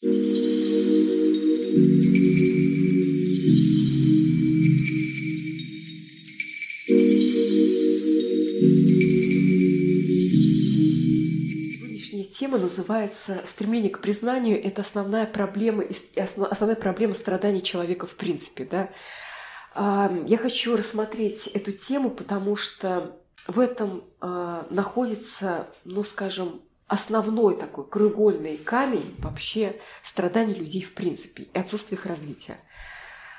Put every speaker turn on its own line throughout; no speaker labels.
Тема называется «Стремление к признанию – это основная проблема, основная проблема страданий человека в принципе». Да? А, я хочу рассмотреть эту тему, потому что в этом а, находится, ну, скажем, основной такой краеугольный камень вообще страданий людей в принципе и отсутствие их развития.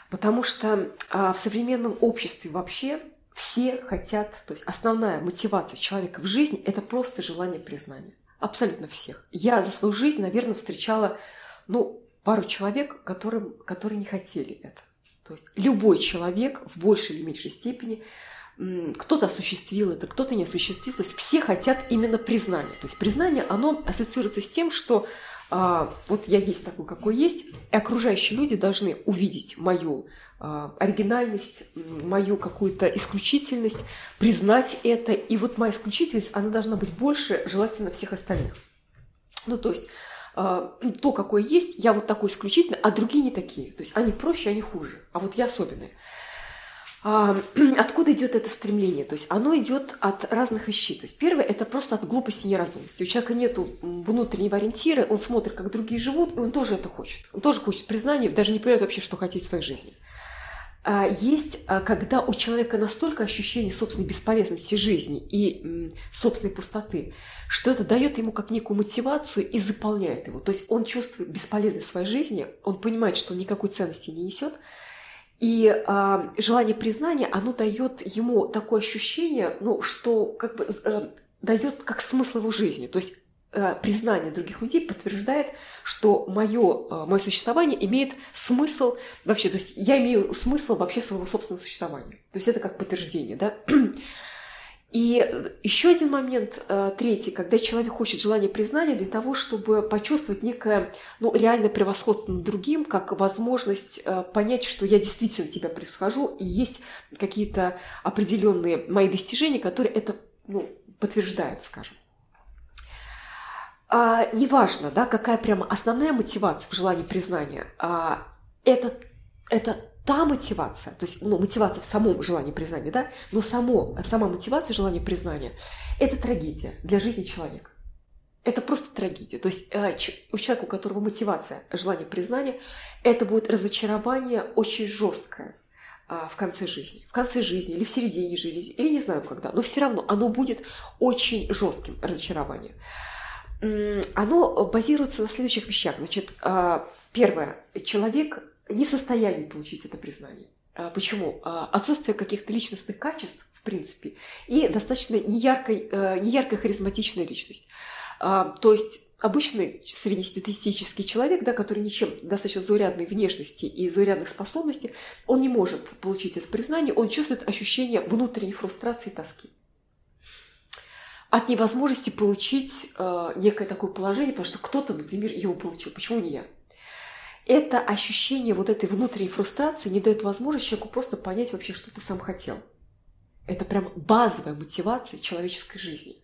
Потому что а, в современном обществе вообще все хотят, то есть основная мотивация человека в жизни – это просто желание признания. Абсолютно всех. Я за свою жизнь, наверное, встречала ну, пару человек, которым, которые не хотели это. То есть любой человек в большей или меньшей степени кто-то осуществил это, кто-то не осуществил. То есть все хотят именно признания. То есть признание, оно ассоциируется с тем, что а, вот я есть такой, какой есть, и окружающие люди должны увидеть мою а, оригинальность, мою какую-то исключительность, признать это. И вот моя исключительность, она должна быть больше, желательно, всех остальных. Ну, то есть а, то, какое есть, я вот такой исключительный, а другие не такие. То есть они проще, они хуже, а вот я особенный. А, откуда идет это стремление? То есть оно идет от разных вещей. То есть первое – это просто от глупости и неразумности. У человека нет внутреннего ориентира, он смотрит, как другие живут, и он тоже это хочет. Он тоже хочет признания, даже не понимает вообще, что хотеть в своей жизни. А есть, а, когда у человека настолько ощущение собственной бесполезности жизни и собственной пустоты, что это дает ему как некую мотивацию и заполняет его. То есть он чувствует бесполезность своей жизни, он понимает, что он никакой ценности не несет – и э, желание признания, оно дает ему такое ощущение, ну, что как бы э, дает как смысл его жизни. То есть э, признание других людей подтверждает, что мое, э, мое существование имеет смысл вообще. То есть я имею смысл вообще своего собственного существования. То есть это как подтверждение, да. И еще один момент, э, третий, когда человек хочет желания признания для того, чтобы почувствовать некое ну, реальное превосходство над другим, как возможность э, понять, что я действительно тебя происхожу, и есть какие-то определенные мои достижения, которые это ну, подтверждают, скажем. А, неважно, да, какая прямо основная мотивация в желании признания, а, это, это та мотивация, то есть ну, мотивация в самом желании признания, да, но само, сама мотивация желания признания – это трагедия для жизни человека. Это просто трагедия. То есть э, у человека, у которого мотивация желание признания, это будет разочарование очень жесткое а, в конце жизни. В конце жизни или в середине жизни, или не знаю когда, но все равно оно будет очень жестким разочарованием. Оно базируется на следующих вещах. Значит, а, первое. Человек не в состоянии получить это признание. А, почему? А, отсутствие каких-то личностных качеств, в принципе, и достаточно неяркой, э, неяркая харизматичная личность. А, то есть обычный среднестатистический человек, да, который ничем достаточно заурядной внешности и заурядных способностей, он не может получить это признание, он чувствует ощущение внутренней фрустрации и тоски. От невозможности получить э, некое такое положение, потому что кто-то, например, его получил. Почему не я? Это ощущение вот этой внутренней фрустрации не дает возможности человеку просто понять вообще, что ты сам хотел. Это прям базовая мотивация человеческой жизни.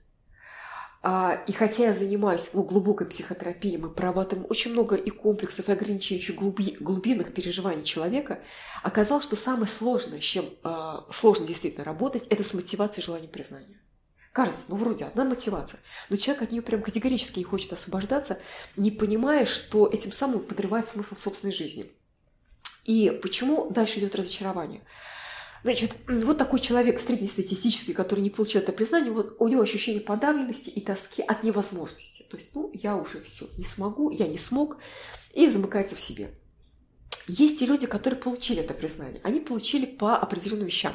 А, и хотя я занимаюсь ну, глубокой психотерапией, мы прорабатываем очень много и комплексов, и ограничений глуби, глубинных переживаний человека, оказалось, что самое сложное, с чем э, сложно действительно работать, это с мотивацией желания признания. Кажется, ну вроде одна мотивация, но человек от нее прям категорически не хочет освобождаться, не понимая, что этим самым подрывает смысл собственной жизни. И почему дальше идет разочарование? Значит, вот такой человек среднестатистический, который не получил это признание, вот у него ощущение подавленности и тоски от невозможности. То есть, ну, я уже все, не смогу, я не смог, и замыкается в себе. Есть и люди, которые получили это признание. Они получили по определенным вещам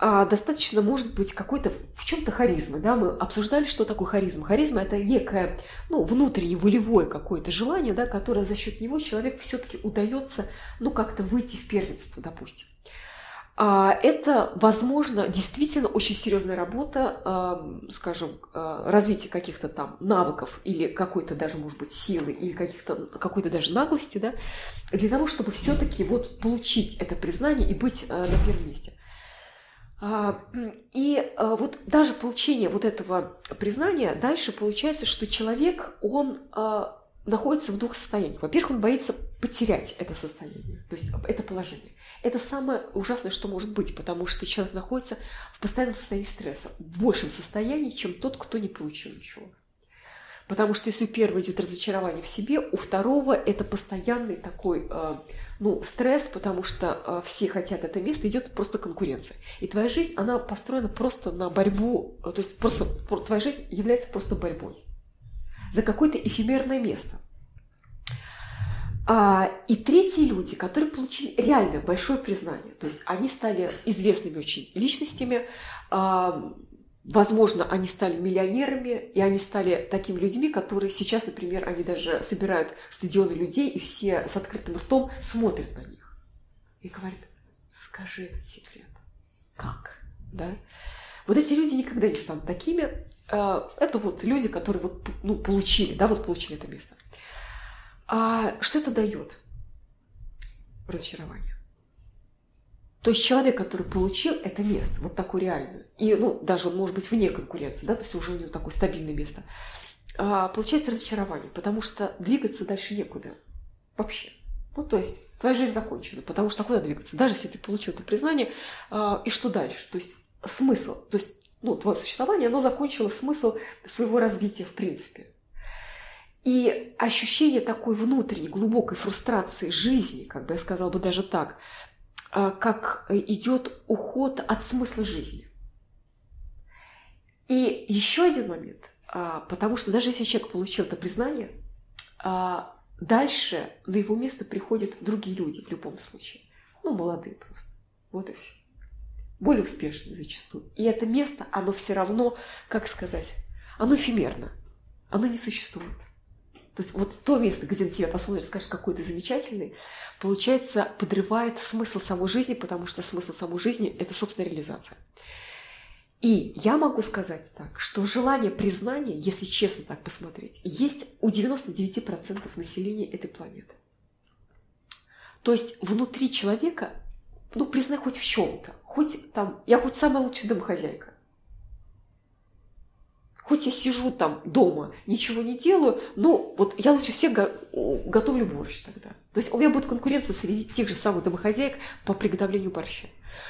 а, достаточно может быть какой-то в чем-то харизмы. Да? Мы обсуждали, что такое харизма. Харизма – это некое ну, внутреннее волевое какое-то желание, да, которое за счет него человек все-таки удается ну, как-то выйти в первенство, допустим. А, это, возможно, действительно очень серьезная работа, скажем, а, развитие каких-то там навыков или какой-то даже, может быть, силы или каких-то, какой-то даже наглости, да, для того, чтобы все-таки вот получить это признание и быть на первом месте. А, и а, вот даже получение вот этого признания, дальше получается, что человек, он а, находится в двух состояниях. Во-первых, он боится потерять это состояние, то есть это положение. Это самое ужасное, что может быть, потому что человек находится в постоянном состоянии стресса, в большем состоянии, чем тот, кто не получил ничего. Потому что если у первого идет разочарование в себе, у второго это постоянный такой э, ну, стресс, потому что э, все хотят это место, идет просто конкуренция. И твоя жизнь, она построена просто на борьбу, э, то есть просто твоя жизнь является просто борьбой за какое-то эфемерное место. А, и третьи люди, которые получили реально большое признание, то есть они стали известными очень личностями, а, Возможно, они стали миллионерами, и они стали такими людьми, которые сейчас, например, они даже собирают стадионы людей, и все с открытым ртом смотрят на них. И говорят, скажи этот секрет. Как? Да? Вот эти люди никогда не станут такими. А, это вот люди, которые вот, ну, получили, да, вот получили это место. А что это дает? Разочарование. То есть человек, который получил это место, вот такое реальное, и, ну, даже может быть вне конкуренции, да, то есть уже у него такое стабильное место, а, получается разочарование, потому что двигаться дальше некуда. Вообще. Ну, то есть твоя жизнь закончена, потому что куда двигаться? Даже если ты получил это признание, а, и что дальше? То есть смысл, то есть ну, твое существование, оно закончило смысл своего развития в принципе. И ощущение такой внутренней глубокой фрустрации жизни, как бы я сказала бы даже так, как идет уход от смысла жизни. И еще один момент, а, потому что даже если человек получил это признание, а, дальше на его место приходят другие люди в любом случае. Ну, молодые просто. Вот и все. Более успешные зачастую. И это место, оно все равно, как сказать, оно эфемерно. Оно не существует. То есть вот то место, где на тебя посмотришь, скажешь, какой ты замечательный, получается, подрывает смысл самой жизни, потому что смысл самой жизни – это собственная реализация. И я могу сказать так, что желание признания, если честно так посмотреть, есть у 99% населения этой планеты. То есть внутри человека, ну, признай хоть в чем-то, хоть там, я хоть самая лучшая домохозяйка, Хоть я сижу там дома, ничего не делаю, но вот я лучше всех го- готовлю борщ тогда. То есть у меня будет конкуренция среди тех же самых домохозяек по приготовлению борща.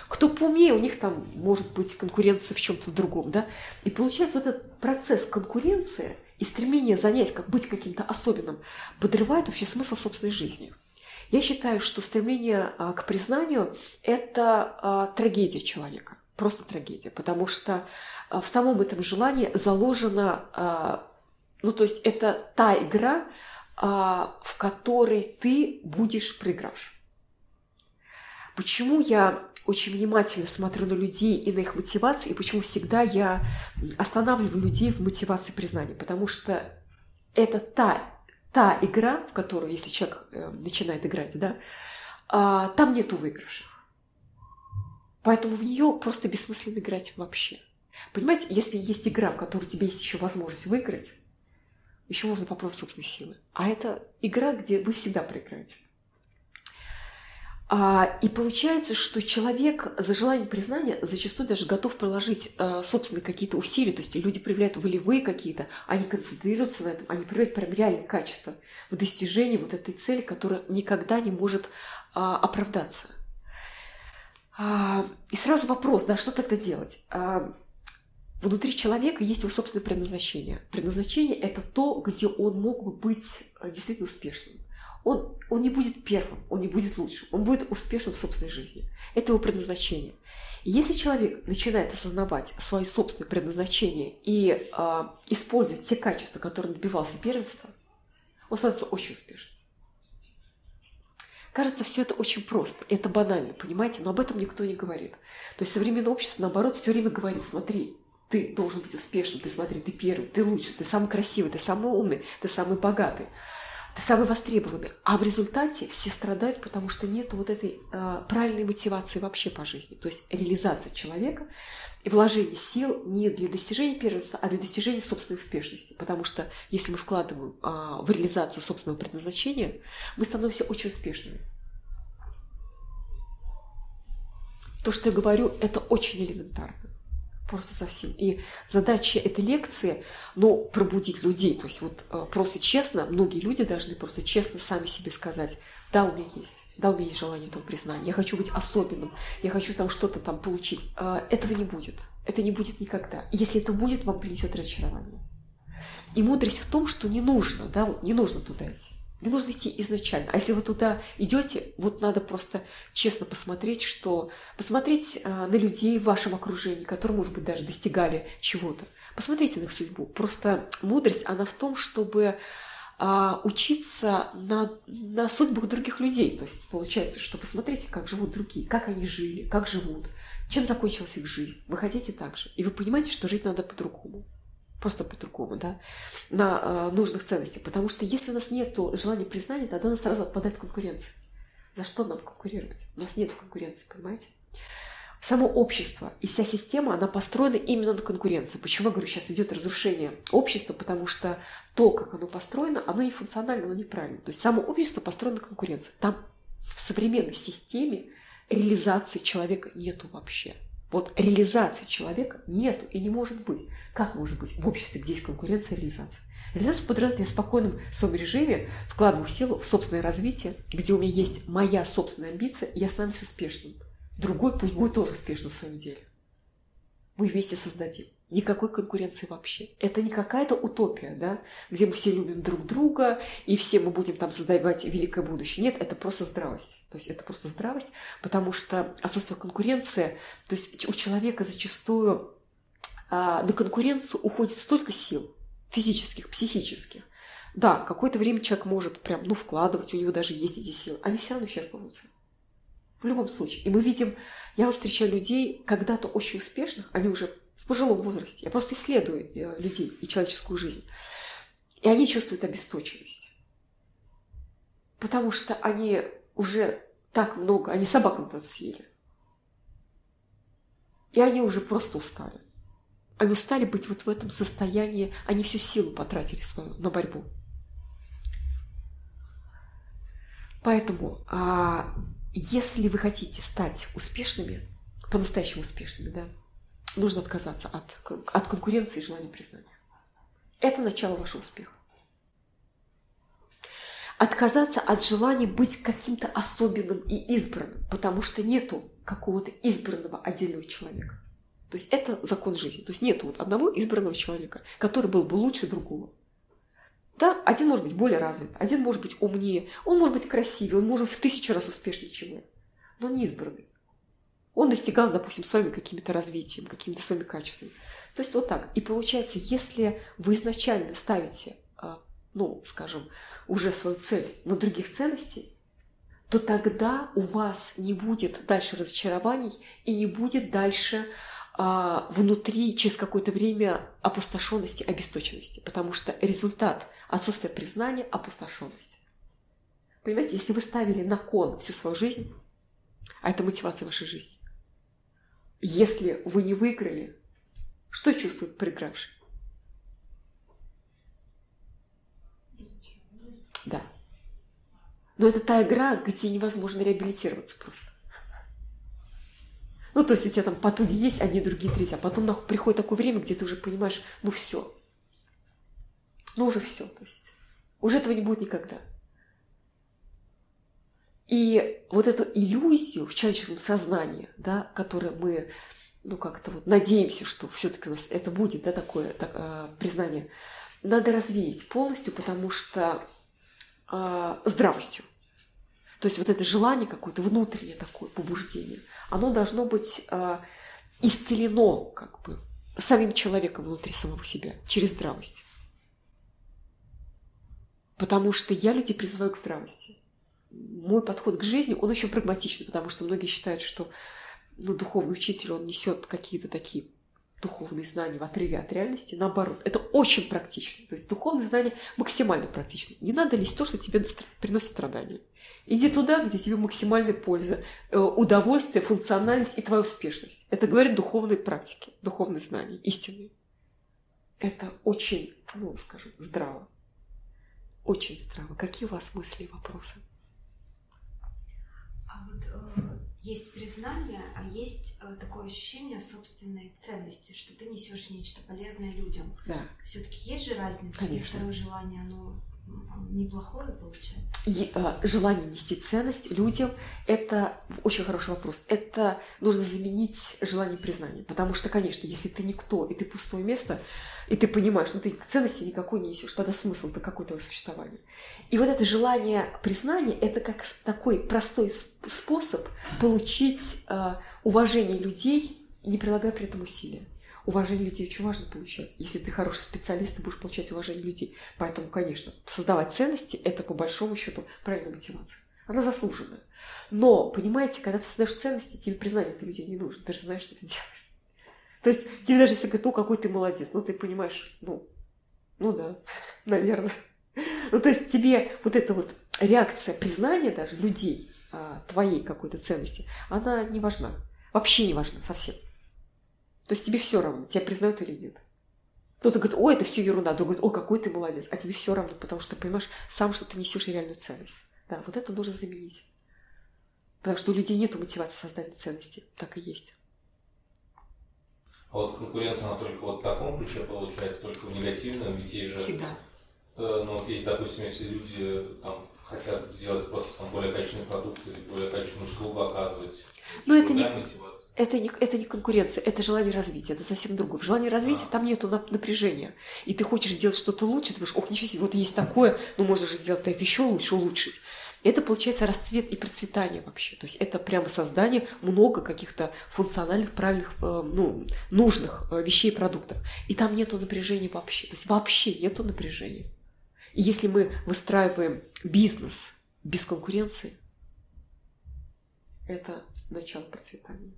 Кто поумнее, у них там может быть конкуренция в чем-то другом, да? И получается вот этот процесс конкуренции и стремление занять, как быть каким-то особенным, подрывает вообще смысл собственной жизни. Я считаю, что стремление а, к признанию – это а, трагедия человека, просто трагедия, потому что а, в самом этом желании заложена, а, ну то есть это та игра, а, в которой ты будешь проигравшим. Почему я очень внимательно смотрю на людей и на их мотивации, и почему всегда я останавливаю людей в мотивации признания? Потому что это та, та игра, в которую, если человек э, начинает играть, да, там нету выигрышев. Поэтому в нее просто бессмысленно играть вообще. Понимаете, если есть игра, в которой у тебя есть еще возможность выиграть, еще можно попробовать собственные силы. А это игра, где вы всегда проиграете. А, и получается, что человек за желанием признания зачастую даже готов приложить а, собственные какие-то усилия. То есть люди проявляют волевые какие-то, они концентрируются на этом, они проявляют прям реальные качества в достижении вот этой цели, которая никогда не может а, оправдаться. А, и сразу вопрос, да, что тогда делать? А, Внутри человека есть его собственное предназначение. Предназначение – это то, где он мог бы быть э, действительно успешным. Он, он не будет первым, он не будет лучшим, он будет успешным в собственной жизни. Это его предназначение. И если человек начинает осознавать свое собственное предназначение и э, использовать те качества, которые добивался первенства, он становится очень успешным. Кажется, все это очень просто, это банально, понимаете, но об этом никто не говорит. То есть современное общество, наоборот, все время говорит, смотри, ты должен быть успешным, ты смотри, ты первый, ты лучший, ты самый красивый, ты самый умный, ты самый богатый, ты самый востребованный. А в результате все страдают, потому что нет вот этой э, правильной мотивации вообще по жизни. То есть реализация человека и вложение сил не для достижения первенства, а для достижения собственной успешности. Потому что если мы вкладываем э, в реализацию собственного предназначения, мы становимся очень успешными. То, что я говорю, это очень элементарно. Просто совсем. И задача этой лекции, ну, пробудить людей. То есть вот э, просто честно, многие люди должны просто честно сами себе сказать, да, у меня есть, да, у меня есть желание этого признания, я хочу быть особенным, я хочу там что-то там получить. А, этого не будет. Это не будет никогда. Если это будет, вам принесет разочарование. И мудрость в том, что не нужно, да, вот не нужно туда идти. Не нужно идти изначально. А если вы туда идете, вот надо просто честно посмотреть, что посмотреть а, на людей в вашем окружении, которые, может быть, даже достигали чего-то. Посмотрите на их судьбу. Просто мудрость, она в том, чтобы а, учиться на, на судьбах других людей. То есть получается, что посмотрите, как живут другие, как они жили, как живут, чем закончилась их жизнь. Вы хотите так же. И вы понимаете, что жить надо по-другому просто по-другому, да, на э, нужных ценностях. Потому что если у нас нет желания признания, тогда у нас сразу отпадает конкуренция. За что нам конкурировать? У нас нет конкуренции, понимаете? Само общество и вся система, она построена именно на конкуренции. Почему я говорю, сейчас идет разрушение общества? Потому что то, как оно построено, оно не функционально, оно неправильно. То есть само общество построено на конкуренции. Там в современной системе реализации человека нету вообще. Вот реализации человека нету и не может быть. Как может быть в обществе, где есть конкуренция и реализация? Реализация подразумевает, в спокойном своем режиме вкладываю силу в собственное развитие, где у меня есть моя собственная амбиция, я становлюсь успешным. Другой пусть будет тоже успешным в своем деле. Мы вместе создадим. Никакой конкуренции вообще. Это не какая-то утопия, да, где мы все любим друг друга, и все мы будем там создавать великое будущее. Нет, это просто здравость. То есть это просто здравость, потому что отсутствие конкуренции, то есть у человека зачастую а, на конкуренцию уходит столько сил, физических, психических. Да, какое-то время человек может прям, ну, вкладывать, у него даже есть эти силы, они все равно исчерпываются. В любом случае. И мы видим, я встречаю людей, когда-то очень успешных, они уже в пожилом возрасте. Я просто исследую э, людей и человеческую жизнь. И они чувствуют обесточенность. Потому что они уже так много, они собакам там съели. И они уже просто устали. Они устали быть вот в этом состоянии, они всю силу потратили свою на борьбу. Поэтому, а, если вы хотите стать успешными, по-настоящему успешными, да, нужно отказаться от, от конкуренции и желания признания. Это начало вашего успеха. Отказаться от желания быть каким-то особенным и избранным, потому что нету какого-то избранного отдельного человека. То есть это закон жизни. То есть нет вот одного избранного человека, который был бы лучше другого. Да, один может быть более развит, один может быть умнее, он может быть красивее, он может в тысячу раз успешнее, чем я, но не избранный он достигал, допустим, своими какими-то развитием, какими-то своими качествами. То есть вот так. И получается, если вы изначально ставите, а, ну, скажем, уже свою цель на других ценностей, то тогда у вас не будет дальше разочарований и не будет дальше а, внутри через какое-то время опустошенности, обесточенности, потому что результат отсутствия признания – опустошенность. Понимаете, если вы ставили на кон всю свою жизнь, а это мотивация вашей жизни, если вы не выиграли, что чувствует проигравший? Да. Но это та игра, где невозможно реабилитироваться просто. Ну, то есть у тебя там потуги есть, одни, другие, третьи, а потом приходит такое время, где ты уже понимаешь, ну все. Ну уже все, то есть уже этого не будет никогда. И вот эту иллюзию в человеческом сознании, да, которую мы ну, как-то вот надеемся, что все-таки у нас это будет, да, такое так, э, признание, надо развеять полностью, потому что э, здравостью. То есть вот это желание какое-то внутреннее такое побуждение, оно должно быть э, исцелено как бы самим человеком внутри самого себя через здравость. Потому что я людей призываю к здравости мой подход к жизни, он очень прагматичный, потому что многие считают, что ну, духовный учитель, он несет какие-то такие духовные знания в отрыве от реальности. Наоборот, это очень практично. То есть духовные знания максимально практичны. Не надо лезть то, что тебе приносит страдания. Иди туда, где тебе максимальная польза, э, удовольствие, функциональность и твоя успешность. Это говорит духовные практики, духовные знания, истинные. Это очень, ну, скажем, здраво. Очень здраво. Какие у вас мысли и вопросы?
есть признание, а есть э, такое ощущение собственной ценности, что ты несешь нечто полезное людям.
Да.
Все-таки есть же разница.
Конечно.
И второе желание, оно неплохое получается.
И, э, желание нести ценность людям – это очень хороший вопрос. Это нужно заменить желание признания. Потому что, конечно, если ты никто, и ты пустое место, и ты понимаешь, ну ты ценности никакой не несешь, тогда смысл-то какой твое существование. И вот это желание признания – это как такой простой сп- способ получить э, уважение людей, не прилагая при этом усилия. Уважение людей очень важно получать. Если ты хороший специалист, ты будешь получать уважение людей. Поэтому, конечно, создавать ценности – это по большому счету правильная мотивация. Она заслуженная. Но, понимаете, когда ты создаешь ценности, тебе признание от людей не нужно. Ты же знаешь, что ты делаешь. То есть тебе даже если говорят, ну какой ты молодец, ну ты понимаешь, ну, ну да, наверное. Ну то есть тебе вот эта вот реакция признания даже людей, а, твоей какой-то ценности, она не важна. Вообще не важна совсем. То есть тебе все равно, тебя признают или нет. Кто-то говорит, о, это все ерунда, другой говорит, о, какой ты молодец, а тебе все равно, потому что ты понимаешь сам, что ты несешь реальную ценность. Да, вот это нужно заменить. Потому что у людей нет мотивации создания ценности. Так и есть.
А вот конкуренция, она только вот в таком ключе получается, только в негативном, ведь есть же,
Всегда.
э, ну вот есть, допустим, если люди там хотят сделать просто там более качественный продукт или более качественную услугу оказывать,
Но это не,
мотивация.
это, не, это не конкуренция, это желание развития, это совсем другое. В желании развития
А.
там нету нап- напряжения. И ты хочешь сделать что-то лучше, ты думаешь, ох, ничего себе, вот есть такое, ну можно же сделать это еще лучше, улучшить. Это получается расцвет и процветание вообще. То есть это прямо создание много каких-то функциональных, правильных, э, ну, нужных э, вещей, продуктов. И там нету напряжения вообще. То есть вообще нету напряжения. И если мы выстраиваем бизнес без конкуренции, это начало процветания.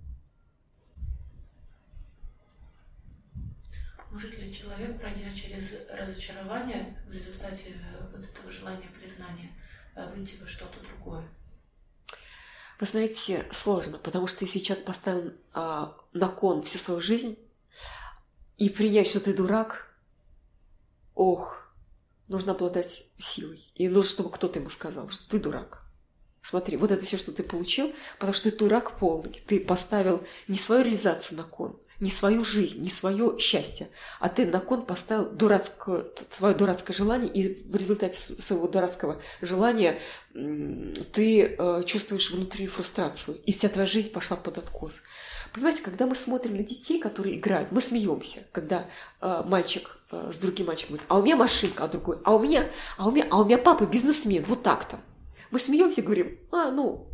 Может ли человек, пройдя через разочарование в результате э, вот этого желания признания, э, выйти во что-то другое?
Вы знаете, сложно, потому что если человек поставил а, на кон всю свою жизнь и принять, что ты дурак, ох, нужно обладать силой. И нужно, чтобы кто-то ему сказал, что ты дурак. Смотри, вот это все, что ты получил, потому что ты дурак полный. Ты поставил не свою реализацию на кон, не свою жизнь, не свое счастье, а ты на кон поставил дурацкое, свое дурацкое желание, и в результате своего дурацкого желания ты э, чувствуешь внутреннюю фрустрацию, и вся твоя жизнь пошла под откос. Понимаете, когда мы смотрим на детей, которые играют, мы смеемся, когда э, мальчик э, с другим мальчиком говорит, а у меня машинка, а другой, а у меня, а у меня, а у меня папа бизнесмен, вот так-то. Мы смеемся, говорим, а, ну,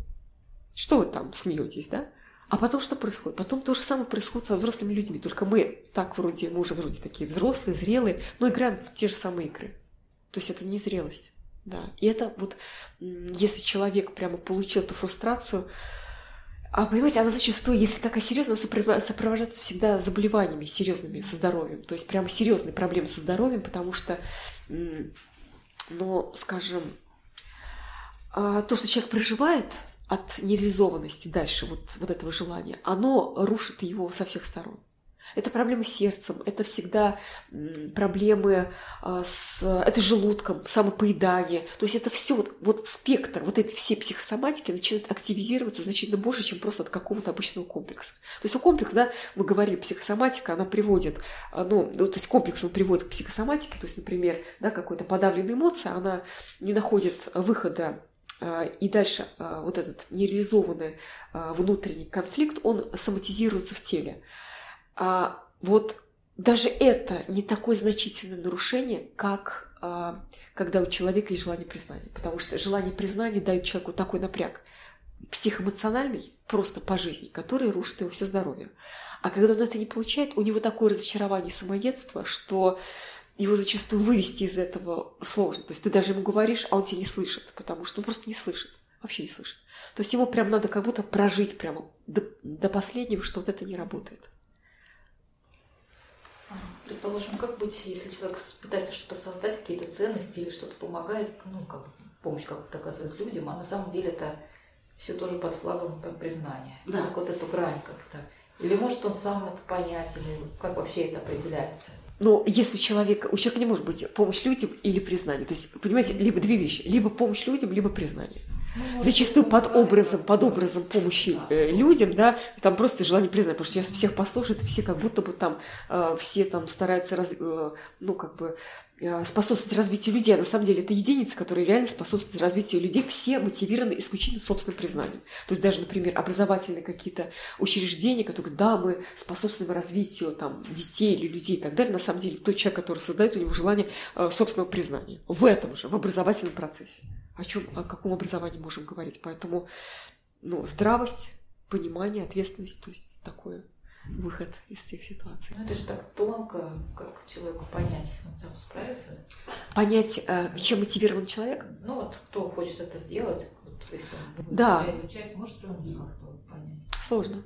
что вы там смеетесь, да? А потом что происходит? Потом то же самое происходит со взрослыми людьми. Только мы так вроде, мы уже вроде такие взрослые, зрелые, но играем в те же самые игры. То есть это не зрелость. Да. И это вот, если человек прямо получил эту фрустрацию, а понимаете, она зачастую, если такая серьезная, сопровождается всегда заболеваниями серьезными со здоровьем. То есть прямо серьезные проблемы со здоровьем, потому что, ну, скажем, а, то, что человек проживает от нереализованности дальше вот, вот этого желания, оно рушит его со всех сторон. Это проблемы с сердцем, это всегда проблемы а, с это желудком, самопоедание. То есть это все вот, вот спектр, вот эти все психосоматики начинают активизироваться значительно больше, чем просто от какого-то обычного комплекса. То есть у комплекса, да, мы говорили, психосоматика, она приводит, а, ну, ну, то есть комплекс он приводит к психосоматике, то есть, например, да, какой-то подавленная эмоция, она не находит выхода и дальше а, вот этот нереализованный а, внутренний конфликт, он соматизируется в теле. А вот даже это не такое значительное нарушение, как а, когда у человека есть желание признания. Потому что желание признания дает человеку такой напряг психоэмоциональный, просто по жизни, который рушит его все здоровье. А когда он это не получает, у него такое разочарование и самоедство, что его зачастую вывести из этого сложно. То есть ты даже ему говоришь, а он тебя не слышит, потому что он просто не слышит, вообще не слышит. То есть ему прям надо как будто прожить прямо до, до последнего, что вот это не работает.
Предположим, как быть, если человек пытается что-то создать, какие-то ценности или что-то помогает, ну, как помощь как-то оказывает людям, а на самом деле это все тоже под флагом там, признания.
Да.
Как вот эту грань как-то. Или может он сам это понять, или как вообще это определяется?
Но если у человека, у человека не может быть помощь людям или признание. То есть, понимаете, либо две вещи. Либо помощь людям, либо признание.
Ну,
зачастую под образом, под образом помощи э, людям, да, там просто желание признать, потому что сейчас всех послушают, все как будто бы там, э, все там стараются, раз- э, ну, как бы, способствовать развитию людей, а на самом деле это единицы, которые реально способствуют развитию людей, все мотивированы исключительно собственным признанием. То есть даже, например, образовательные какие-то учреждения, которые, да, мы способствуем развитию там, детей или людей и так далее, на самом деле тот человек, который создает, у него желание э, собственного признания. В этом же, в образовательном процессе. О чем, о каком образовании можем говорить? Поэтому, ну, здравость, понимание, ответственность, то есть такой выход из всех ситуаций.
Ну, это же так тонко, как человеку понять, он сам справится.
Понять, э, чем мотивирован человек,
Ну, вот кто хочет это сделать, вот, если он будет
Да.
себя изучать, может ли он как-то понять?
сложно.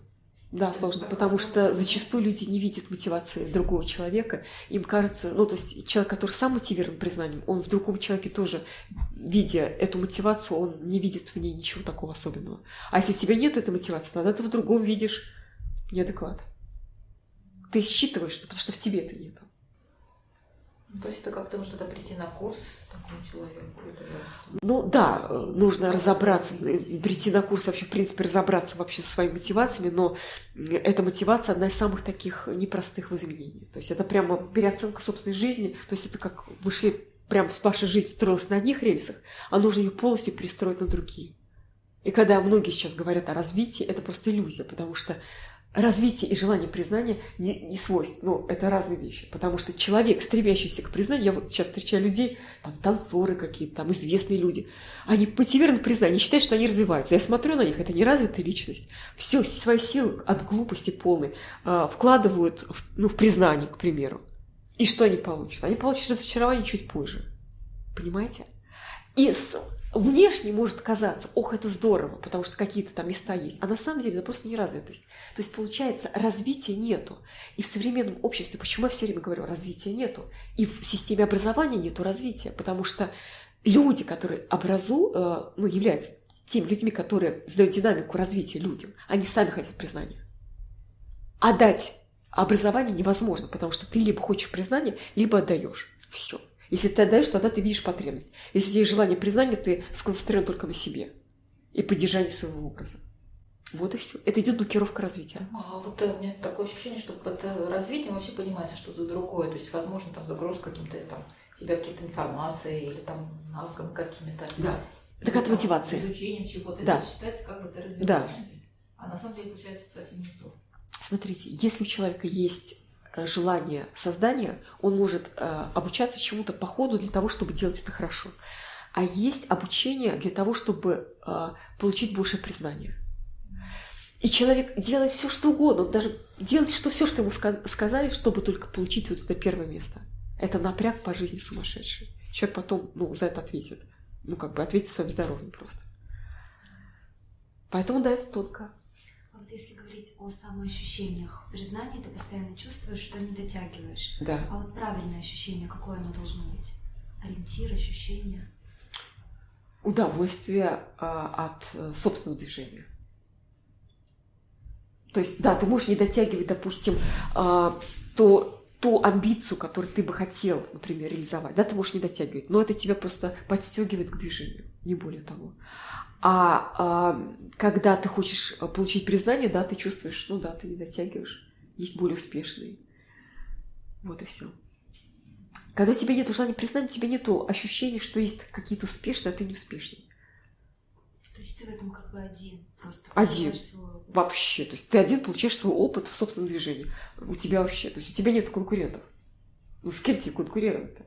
Да,
Это
сложно, потому что зачастую люди не видят мотивации другого человека. Им кажется, ну, то есть человек, который сам мотивирован признанием, он в другом человеке тоже, видя эту мотивацию, он не видит в ней ничего такого особенного. А если у тебя нет этой мотивации, тогда ты в другом видишь неадекват. Ты считываешь, потому что в тебе это нету.
Ну, То есть это как-то нужно тогда прийти на курс такому человеку? или-
Ну да, э, нужно разобраться, э, прийти на курс, вообще, в принципе, разобраться вообще со своими мотивациями, но эта мотивация одна из самых таких непростых в изменении. То есть это прямо переоценка собственной жизни, то есть это как вы шли, прям ваша жизнь строилась на одних рельсах, а нужно ее полностью перестроить на другие. И когда многие сейчас говорят о развитии, это просто иллюзия, потому что развитие и желание признания не, не свойств, ну, это разные вещи. Потому что человек, стремящийся к признанию, я вот сейчас встречаю людей, там, танцоры какие-то, там, известные люди, они мотивированы к признанию, считают, что они развиваются. Я смотрю на них, это неразвитая личность. Все, свои силы от глупости полной а, вкладывают в, ну, в признание, к примеру. И что они получат? Они получат разочарование чуть позже. Понимаете? И внешне может казаться, ох, это здорово, потому что какие-то там места есть. А на самом деле это просто неразвитость. То есть, получается, развития нету. И в современном обществе, почему я все время говорю, развития нету. И в системе образования нету развития, потому что люди, которые образу, э, ну, являются теми людьми, которые задают динамику развития людям, они сами хотят признания. А дать образование невозможно, потому что ты либо хочешь признания, либо отдаешь. Все. Если ты отдаешь, тогда ты видишь потребность. Если у тебя есть желание признания, ты сконцентрирован только на себе и поддержании своего образа. Вот и все. Это идет блокировка развития.
А вот э, у меня такое ощущение, что под э, развитием вообще понимается что-то другое. То есть, возможно, там загрузка каким-то там себя какие-то информацией или там навыками какими-то.
Да.
Или
Так это мотивация.
Изучением чего-то.
Да.
Это считается, как бы ты развиваешься.
Да.
А на самом деле получается совсем не то.
Смотрите, если у человека есть желание создания, он может э, обучаться чему-то по ходу для того, чтобы делать это хорошо. А есть обучение для того, чтобы э, получить больше признания. И человек делает все, что угодно, он даже делает что, все, что ему ска- сказали, чтобы только получить вот это первое место. Это напряг по жизни сумасшедший. Человек потом ну, за это ответит. Ну, как бы ответит своим здоровьем просто. Поэтому, да, это тонко.
Если говорить о самоощущениях, признание ты постоянно чувствуешь, что не дотягиваешь.
Да.
А вот правильное ощущение, какое оно должно быть? Ориентир, ощущение.
удовольствие а, от э, собственного движения. То есть, да, ты можешь не дотягивать, допустим, а, то, ту амбицию, которую ты бы хотел, например, реализовать, да, ты можешь не дотягивать, но это тебя просто подстегивает к движению, не более того. А, а, когда ты хочешь э, получить признание, да, ты чувствуешь, ну да, ты не дотягиваешь, есть более успешные. Вот и все. Когда у тебя нет желания признания, у тебя нет ощущения, что есть какие-то успешные, а ты не успешный.
То есть ты в этом как бы один просто.
Один. Вообще. То есть ты один получаешь свой опыт в собственном движении. У тебя вообще. То есть у тебя нет конкурентов. Ну с кем тебе конкурировать-то?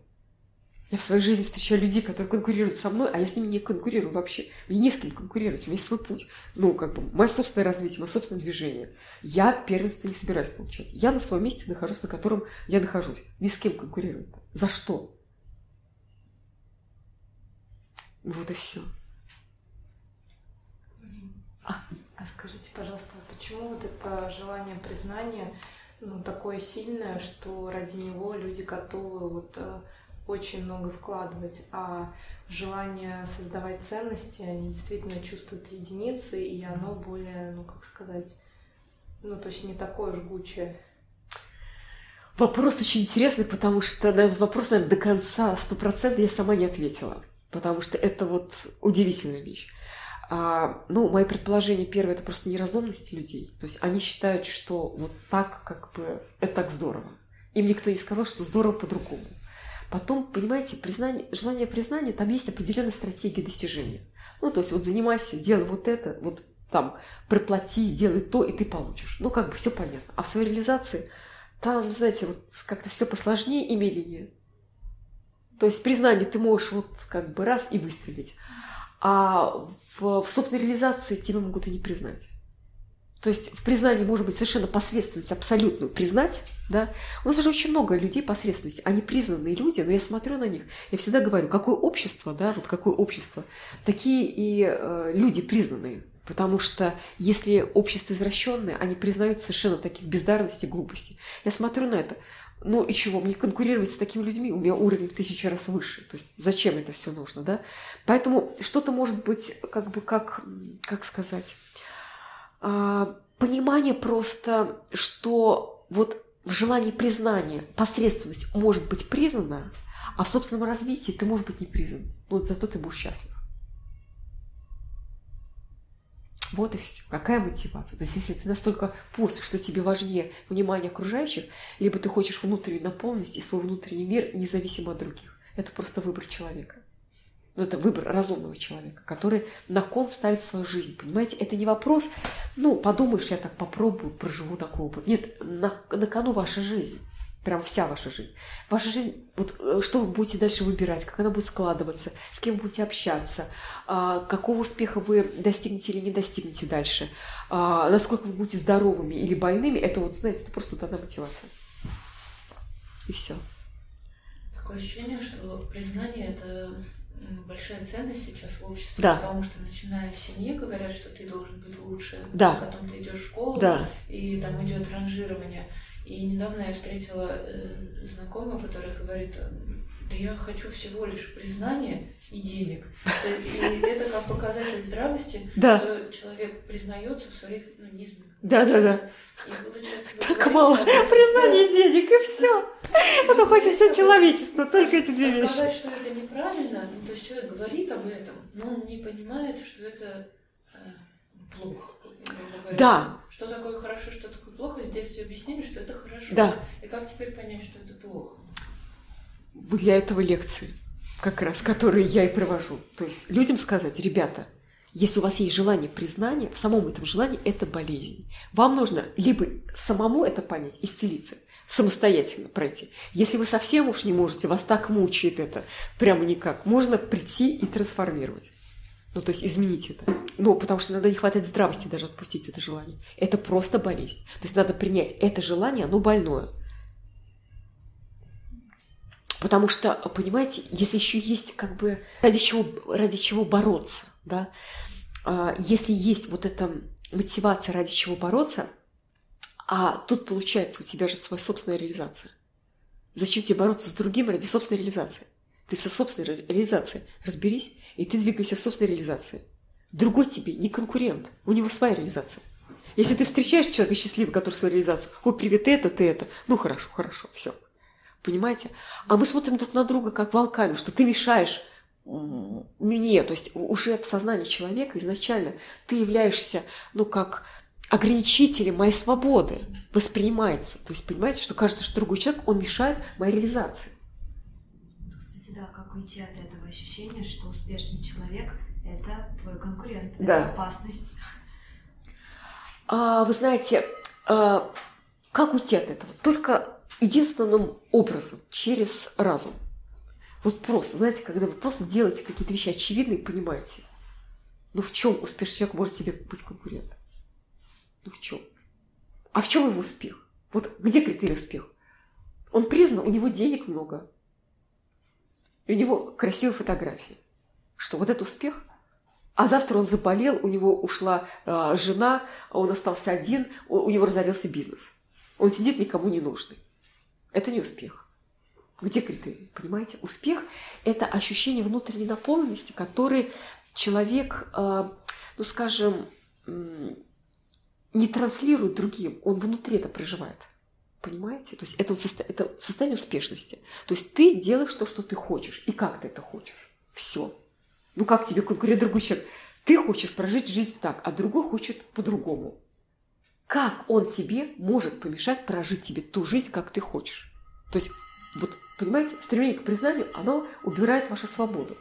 Я в своей жизни встречаю людей, которые конкурируют со мной, а я с ними не конкурирую вообще. Мне не с кем конкурировать, у меня есть свой путь. Ну, как бы, мое собственное развитие, мое собственное движение. Я первенство не собираюсь получать. Я на своем месте нахожусь, на котором я нахожусь. Ни с кем конкурировать. За что? Вот и все.
А скажите, пожалуйста, почему вот это желание признания ну, такое сильное, что ради него люди готовы вот э, очень много вкладывать, а желание создавать ценности, они действительно чувствуют единицы, и оно более, ну как сказать, ну то есть не такое жгучее.
Вопрос очень интересный, потому что на этот вопрос, наверное, до конца стопроцентно я сама не ответила. Потому что это вот удивительная вещь. А, ну, мои предположения первое, это просто неразумность людей. То есть они считают, что вот так, как бы, это так здорово. Им никто не сказал, что здорово по-другому. Потом, понимаете, признание, желание признания, там есть определенная стратегия достижения. Ну, то есть вот занимайся, делай вот это, вот там проплати, сделай то, и ты получишь. Ну, как бы все понятно. А в своей реализации там, знаете, вот как-то все посложнее и медленнее. То есть признание ты можешь вот как бы раз и выстрелить. А в, в собственной реализации тебя могут и не признать. То есть в признании может быть совершенно посредственность, абсолютную признать, да. У нас же очень много людей посредственности, они признанные люди, но я смотрю на них, я всегда говорю, какое общество, да, вот какое общество, такие и э, люди признанные. Потому что если общество извращенное, они признают совершенно таких бездарностей, глупостей. Я смотрю на это. Ну и чего, мне конкурировать с такими людьми, у меня уровень в тысячу раз выше. То есть зачем это все нужно, да? Поэтому что-то может быть, как бы, как, как сказать, понимание просто, что вот в желании признания посредственность может быть признана, а в собственном развитии ты можешь быть не признан. Но зато ты будешь счастлив. Вот и все. Какая мотивация? То есть, если ты настолько пуст, что тебе важнее внимание окружающих, либо ты хочешь внутреннюю наполненность и свой внутренний мир независимо от других. Это просто выбор человека. Ну, это выбор разумного человека, который на кон ставит свою жизнь. Понимаете, это не вопрос, ну, подумаешь, я так попробую, проживу такой опыт. Нет, на, на кону ваша жизнь прям вся ваша жизнь. Ваша жизнь, вот э, что вы будете дальше выбирать, как она будет складываться, с кем будете общаться, а, какого успеха вы достигнете или не достигнете дальше, а, насколько вы будете здоровыми или больными, это вот, знаете, это просто вот одна мотивация. И все.
Такое ощущение, что признание это большая ценность сейчас в обществе,
да.
потому что начиная с семьи говорят, что ты должен быть лучше,
да.
потом ты идешь в школу,
да.
и там идет ранжирование. И недавно я встретила э, знакомую, которая говорит, да я хочу всего лишь признания и денег. И это как показатель здравости,
да.
что человек признается в своих ну, низменных.
Да, да, да.
И получается,
так мало признания и денег, и все. Это хочет все человечество, только эти две вещи.
Сказать, что это неправильно, ну, то есть человек говорит об этом, но он не понимает, что это э, плохо.
Да.
Что такое хорошо, что такое плохо, в детстве объяснили, что это хорошо.
Да.
И как теперь понять, что это плохо?
Для этого лекции, как раз, которые я и провожу. То есть людям сказать, ребята, если у вас есть желание признания, в самом этом желании это болезнь. Вам нужно либо самому это понять, исцелиться, самостоятельно пройти. Если вы совсем уж не можете, вас так мучает это, прямо никак, можно прийти и трансформировать. Ну, то есть изменить это. Ну, потому что иногда не хватает здравости даже отпустить это желание. Это просто болезнь. То есть надо принять это желание, оно больное. Потому что, понимаете, если еще есть как бы ради чего, ради чего бороться, да, а, если есть вот эта мотивация, ради чего бороться, а тут получается у тебя же своя собственная реализация. Зачем тебе бороться с другим ради собственной реализации? Ты со собственной реализацией разберись, и ты двигайся в собственной реализации. Другой тебе не конкурент, у него своя реализация. Если ты встречаешь человека счастливого, который свою реализацию, ой, привет, ты это, ты это, ну хорошо, хорошо, все. Понимаете? А мы смотрим друг на друга как волками, что ты мешаешь мне, то есть уже в сознании человека изначально ты являешься, ну, как ограничителем моей свободы, воспринимается. То есть понимаете, что кажется, что другой человек, он мешает моей реализации
да, как уйти от этого ощущения, что успешный человек – это твой конкурент,
да.
это опасность.
А, вы знаете, а, как уйти от этого? Только единственным образом, через разум. Вот просто, знаете, когда вы просто делаете какие-то вещи очевидные, понимаете, ну в чем успешный человек может тебе быть конкурентом? Ну в чем? А в чем его успех? Вот где критерий успеха? Он признан, у него денег много, и у него красивые фотографии. Что вот это успех? А завтра он заболел, у него ушла э, жена, он остался один, у, у него разорился бизнес. Он сидит никому не нужный. Это не успех. Где критерий? Понимаете? Успех – это ощущение внутренней наполненности, который человек, э, ну скажем, не транслирует другим, он внутри это проживает. Понимаете? То есть это, это состояние успешности. То есть ты делаешь то, что ты хочешь. И как ты это хочешь. Все. Ну как тебе конкурент другой человек? Ты хочешь прожить жизнь так, а другой хочет по-другому. Как он тебе может помешать прожить тебе ту жизнь, как ты хочешь? То есть, вот, понимаете, стремление к признанию, оно убирает вашу свободу.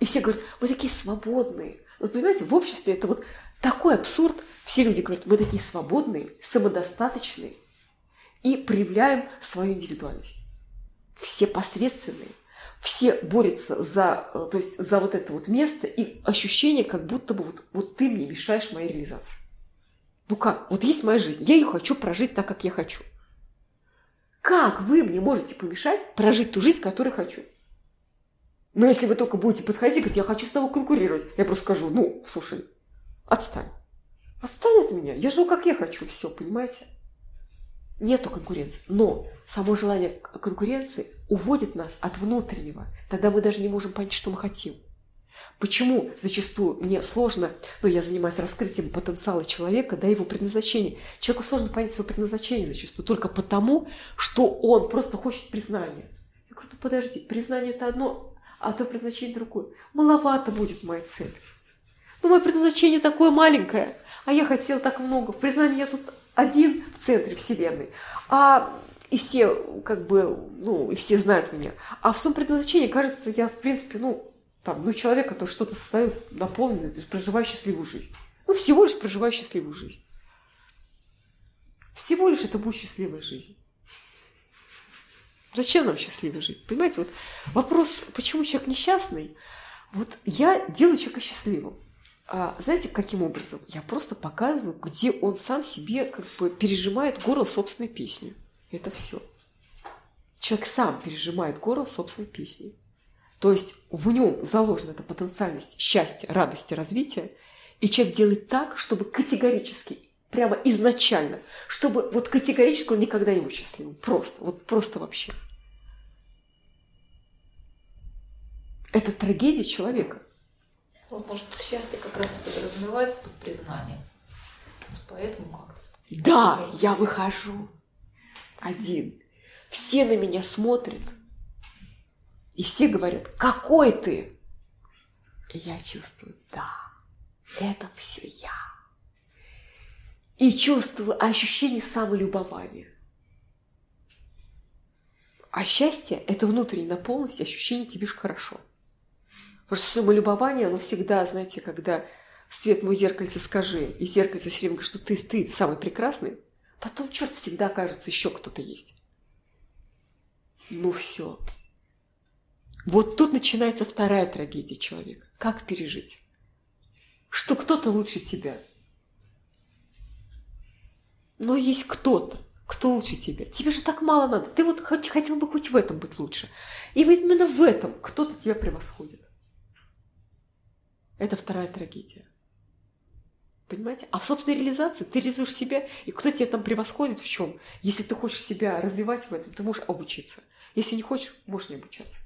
И все говорят, вы такие свободные. Вот понимаете, в обществе это вот такой абсурд. Все люди говорят, мы такие свободные, самодостаточные и проявляем свою индивидуальность. Все посредственные, все борются за, то есть за вот это вот место и ощущение, как будто бы вот, вот ты мне мешаешь моей реализации. Ну как? Вот есть моя жизнь, я ее хочу прожить так, как я хочу. Как вы мне можете помешать прожить ту жизнь, которую хочу? Но если вы только будете подходить и говорить, я хочу с тобой конкурировать, я просто скажу, ну, слушай, отстань. Отстань от меня. Я живу, как я хочу. Все, понимаете? Нету конкуренции. Но само желание конкуренции уводит нас от внутреннего. Тогда мы даже не можем понять, что мы хотим. Почему зачастую мне сложно, ну, я занимаюсь раскрытием потенциала человека, да, его предназначения. Человеку сложно понять свое предназначение зачастую только потому, что он просто хочет признания. Я говорю, ну подожди, признание это одно, а то предназначение другое. Маловато будет моя цель. Ну, мое предназначение такое маленькое, а я хотела так много. В признании я тут один в центре Вселенной. А и все, как бы, ну, и все знают меня. А в своем предназначении, кажется, я, в принципе, ну, там, ну, человек, который что-то создает наполненный, проживая счастливую жизнь. Ну, всего лишь проживая счастливую жизнь. Всего лишь это будет счастливая жизнь. Зачем нам счастливо жить? Понимаете, вот вопрос, почему человек несчастный, вот я делаю человека счастливым. А знаете, каким образом? Я просто показываю, где он сам себе как бы пережимает горло собственной песни. Это все. Человек сам пережимает горло собственной песни. То есть в нем заложена эта потенциальность счастья, радости, развития. И человек делает так, чтобы категорически, прямо изначально, чтобы вот категорически он никогда не был счастливым. Просто, вот просто вообще. Это трагедия человека.
Вот, может, счастье как раз и подразумевается под признанием. Может, поэтому как-то...
Да, я выхожу один. Все на меня смотрят. И все говорят, какой ты? И я чувствую, да, это все я. И чувствую ощущение самолюбования. А счастье – это внутренняя наполненность, ощущение тебе же хорошо – Потому что самолюбование, оно всегда, знаете, когда свет мой зеркальце скажи, и зеркальце все время говорит, что ты, ты самый прекрасный, потом, черт, всегда кажется, еще кто-то есть. Ну все. Вот тут начинается вторая трагедия человека. Как пережить? Что кто-то лучше тебя. Но есть кто-то, кто лучше тебя. Тебе же так мало надо. Ты вот хотел бы хоть в этом быть лучше. И вот именно в этом кто-то тебя превосходит. Это вторая трагедия. Понимаете? А в собственной реализации ты реализуешь себя, и кто тебя там превосходит в чем? Если ты хочешь себя развивать в этом, ты можешь обучиться. Если не хочешь, можешь не обучаться.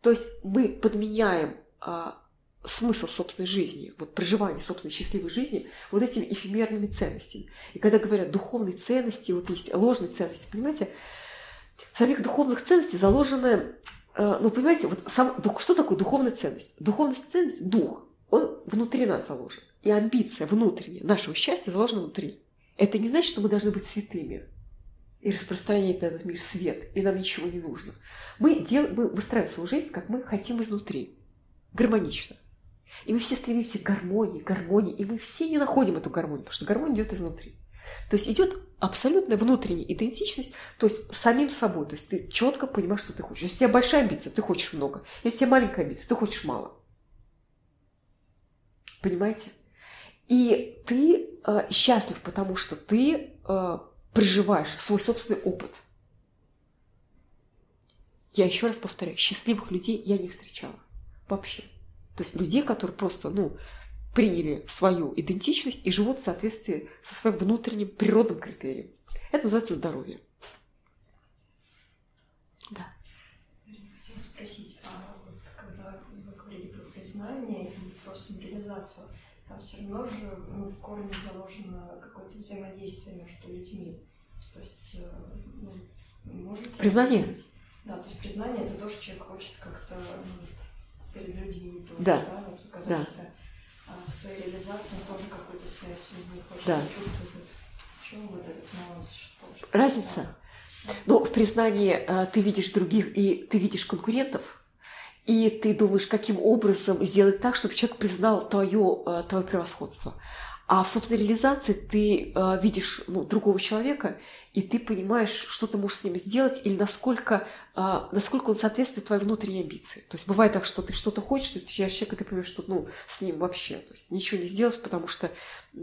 То есть мы подменяем а, смысл собственной жизни, вот проживание собственной счастливой жизни вот этими эфемерными ценностями. И когда говорят духовные ценности, вот есть ложные ценности, понимаете, в самих духовных ценностях заложены ну, понимаете, вот сам, что такое духовная ценность? Духовная ценность – дух. Он внутри нас заложен. И амбиция внутренняя нашего счастья заложена внутри. Это не значит, что мы должны быть святыми и распространять на этот мир свет, и нам ничего не нужно. Мы, дел, мы выстраиваем свою жизнь, как мы хотим изнутри. Гармонично. И мы все стремимся к гармонии, гармонии, и мы все не находим эту гармонию, потому что гармония идет изнутри. То есть идет абсолютная внутренняя идентичность, то есть самим собой. То есть ты четко понимаешь, что ты хочешь. Если у тебя большая амбиция, ты хочешь много. Если у тебя маленькая амбиция, ты хочешь мало. Понимаете? И ты э, счастлив, потому что ты э, проживаешь свой собственный опыт. Я еще раз повторяю, счастливых людей я не встречала. Вообще. То есть людей, которые просто, ну, приняли свою идентичность и живут в соответствии со своим внутренним природным критерием. Это называется здоровье.
Да. Хотела спросить, а вот когда вы говорили про признание и про самореализацию, там все равно же ну, в корне заложено какое-то взаимодействие между людьми. То есть, э, ну, можете...
Признание?
Да, то есть признание – это то, что человек хочет как-то ну, перед людьми тоже,
Да.
да, вот показать
Да.
себя в своей реализации, тоже какую-то связь людьми хочет
Да.
чувствовать. Чем вот этот нюанс? Что, что
Разница? Ну, в признании э, ты видишь других, и ты видишь конкурентов, и ты думаешь, каким образом сделать так, чтобы человек признал твое, э, твое превосходство. А в собственной реализации ты э, видишь ну, другого человека, и ты понимаешь, что ты можешь с ним сделать, или насколько, э, насколько он соответствует твоей внутренней амбиции. То есть бывает так, что ты что-то хочешь, ты встречаешь человека, и ты понимаешь, что ну, с ним вообще то есть, ничего не сделаешь, потому что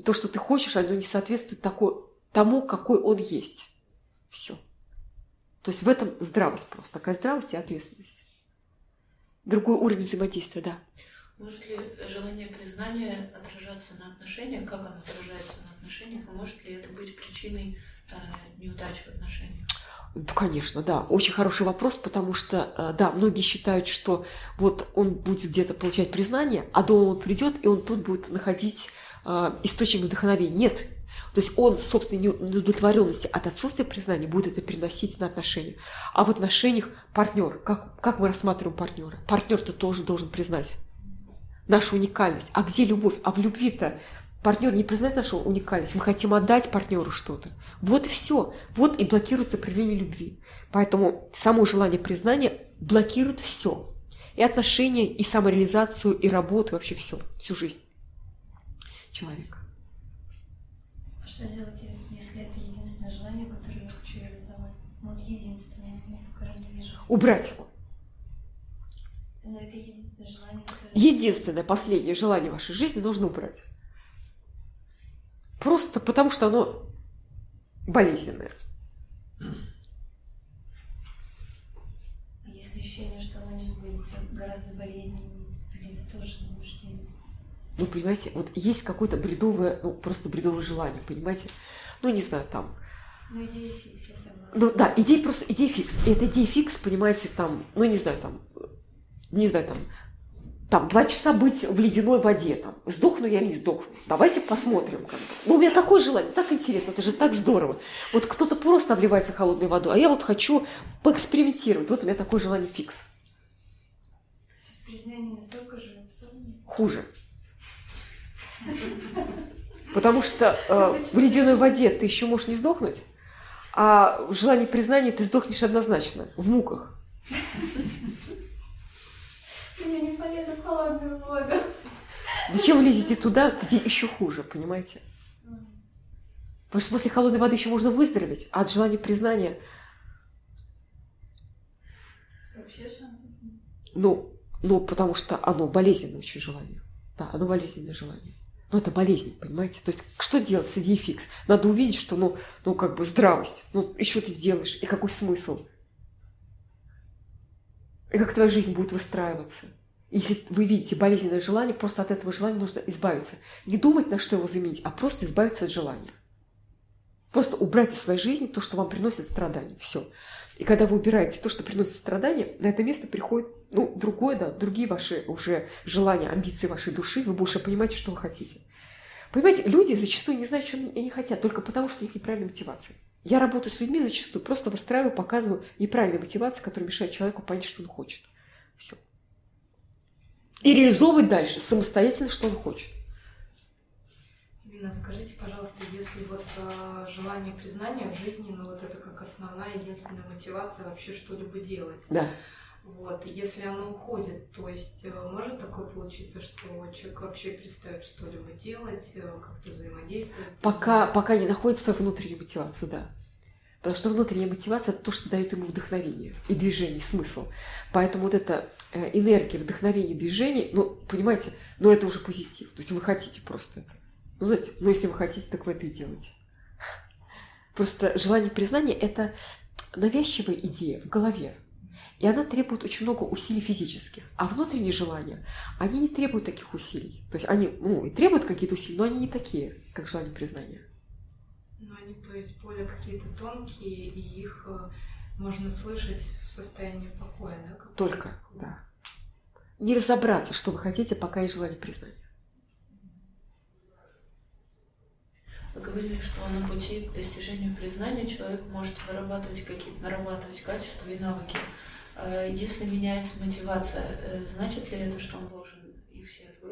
то, что ты хочешь, оно не соответствует такой, тому, какой он есть. Все. То есть в этом здравость просто. Такая здравость и ответственность. Другой уровень взаимодействия, да.
Может ли желание признания отражаться на отношениях? Как оно отражается на отношениях? И может ли это быть причиной э, неудач в отношениях?
Да, конечно, да. Очень хороший вопрос, потому что, э, да, многие считают, что вот он будет где-то получать признание, а дома он придет, и он тут будет находить э, источник вдохновения. Нет. То есть он, собственно, неудовлетворенности от отсутствия признания будет это переносить на отношения. А в отношениях партнер, как, как мы рассматриваем партнера? Партнер-то тоже должен признать нашу уникальность. А где любовь? А в любви-то партнер не признает нашу уникальность. Мы хотим отдать партнеру что-то. Вот и все. Вот и блокируется проявление любви. Поэтому само желание признания блокирует все. И отношения, и самореализацию, и работу, и вообще все, всю жизнь человека.
Что делать, если это единственное желание, которое я хочу реализовать? Ну, вот единственное, я пока не вижу.
Убрать его.
Но это единственное
последнее желание вашей жизни нужно убрать. Просто потому, что оно болезненное.
А Если ощущение, что оно не сбудется, гораздо болезненнее, это тоже заблуждение?
Ну, понимаете, вот есть какое-то бредовое, ну, просто бредовое желание, понимаете? Ну, не знаю, там,
Ну, идея фикс, я согласна.
Ну да, идея просто идея фикс. И эта идея фикс, понимаете, там, ну не знаю, там, не знаю, там, там, два часа быть в ледяной воде, там, сдохну я или не сдохну. Давайте посмотрим. Как бы. Ну, у меня такое желание, так интересно, это же так здорово. Вот кто-то просто обливается холодной водой, а я вот хочу поэкспериментировать. Вот у меня такое желание фикс.
Сейчас признание настолько же абсурдно.
Хуже. Потому что э, в ледяной воде ты еще можешь не сдохнуть, а в желании признания ты сдохнешь однозначно, в муках.
Я не полезу в холодную воду.
Зачем вы лезете туда, где еще хуже, понимаете? Потому что после холодной воды еще можно выздороветь, а от желания признания,
Вообще шансов нет.
ну, ну, потому что оно болезненное очень желание. Да, оно болезненное желание. Ну, это болезнь, понимаете? То есть, что делать с идеей фикс? Надо увидеть, что, ну, ну, как бы здравость. Ну, и что ты сделаешь? И какой смысл? И как твоя жизнь будет выстраиваться? Если вы видите болезненное желание, просто от этого желания нужно избавиться. Не думать, на что его заменить, а просто избавиться от желания. Просто убрать из своей жизни то, что вам приносит страдания. Все. И когда вы убираете то, что приносит страдания, на это место приходит ну, другое, да, другие ваши уже желания, амбиции вашей души, вы больше понимаете, что вы хотите. Понимаете, люди зачастую не знают, что они хотят, только потому, что у них неправильная мотивация. Я работаю с людьми зачастую, просто выстраиваю, показываю неправильные мотивации, которые мешают человеку понять, что он хочет. Все. И реализовывать дальше самостоятельно, что он хочет.
Лина, скажите, пожалуйста, если вот э, желание признания в жизни, ну вот это как основная, единственная мотивация вообще что-либо делать.
Да.
Вот, если оно уходит, то есть э, может такое получиться, что человек вообще перестает что-либо делать, э, как-то взаимодействовать?
Пока, пока не находит свою внутреннюю мотивацию, да. Потому что внутренняя мотивация – это то, что дает ему вдохновение и движение, и смысл. Поэтому вот эта э, энергия, вдохновение, движение, ну, понимаете, ну, это уже позитив. То есть вы хотите просто. Ну, знаете, ну, если вы хотите, так вы это и делаете. Просто желание признания – это навязчивая идея в голове. И она требует очень много усилий физических. А внутренние желания, они не требуют таких усилий. То есть они, ну, и требуют какие-то усилия, но они не такие, как желание признания.
Ну, они, то есть, более какие-то тонкие, и их э, можно слышать в состоянии покоя, да? какого-то
Только,
такого.
да. Не разобраться, что вы хотите, пока есть желание признания.
Вы говорили, что на пути к достижению признания человек может вырабатывать какие-то, нарабатывать качества и навыки. Э, если меняется мотивация, э, значит ли это, что он должен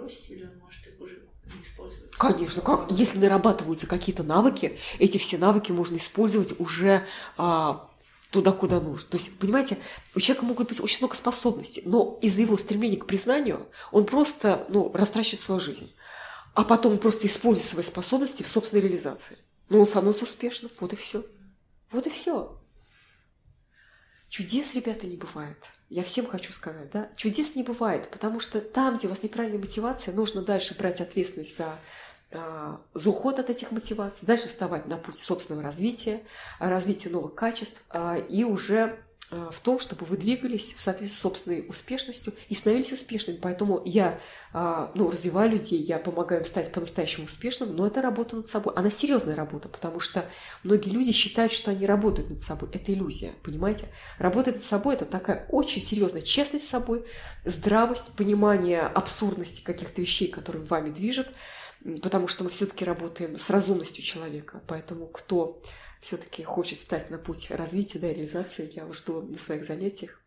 отбросить, или он может их уже не использовать?
Конечно, как, если нарабатываются какие-то навыки, эти все навыки можно использовать уже а, туда, куда нужно. То есть, понимаете, у человека могут быть очень много способностей, но из-за его стремления к признанию он просто ну, растрачивает свою жизнь. А потом он просто использует свои способности в собственной реализации. Ну, он становится успешным, вот и все. Вот и все. Чудес, ребята, не бывает. Я всем хочу сказать, да, чудес не бывает, потому что там, где у вас неправильная мотивация, нужно дальше брать ответственность за а, за уход от этих мотиваций, дальше вставать на путь собственного развития, развития новых качеств а, и уже в том, чтобы вы двигались в соответствии с собственной успешностью и становились успешными. Поэтому я ну, развиваю людей, я помогаю им стать по-настоящему успешным, но это работа над собой. Она серьезная работа, потому что многие люди считают, что они работают над собой. Это иллюзия, понимаете? Работать над собой – это такая очень серьезная честность с собой, здравость, понимание абсурдности каких-то вещей, которые вами движут – потому что мы все-таки работаем с разумностью человека. Поэтому кто все-таки хочет стать на путь развития, да, реализации, я жду на своих занятиях.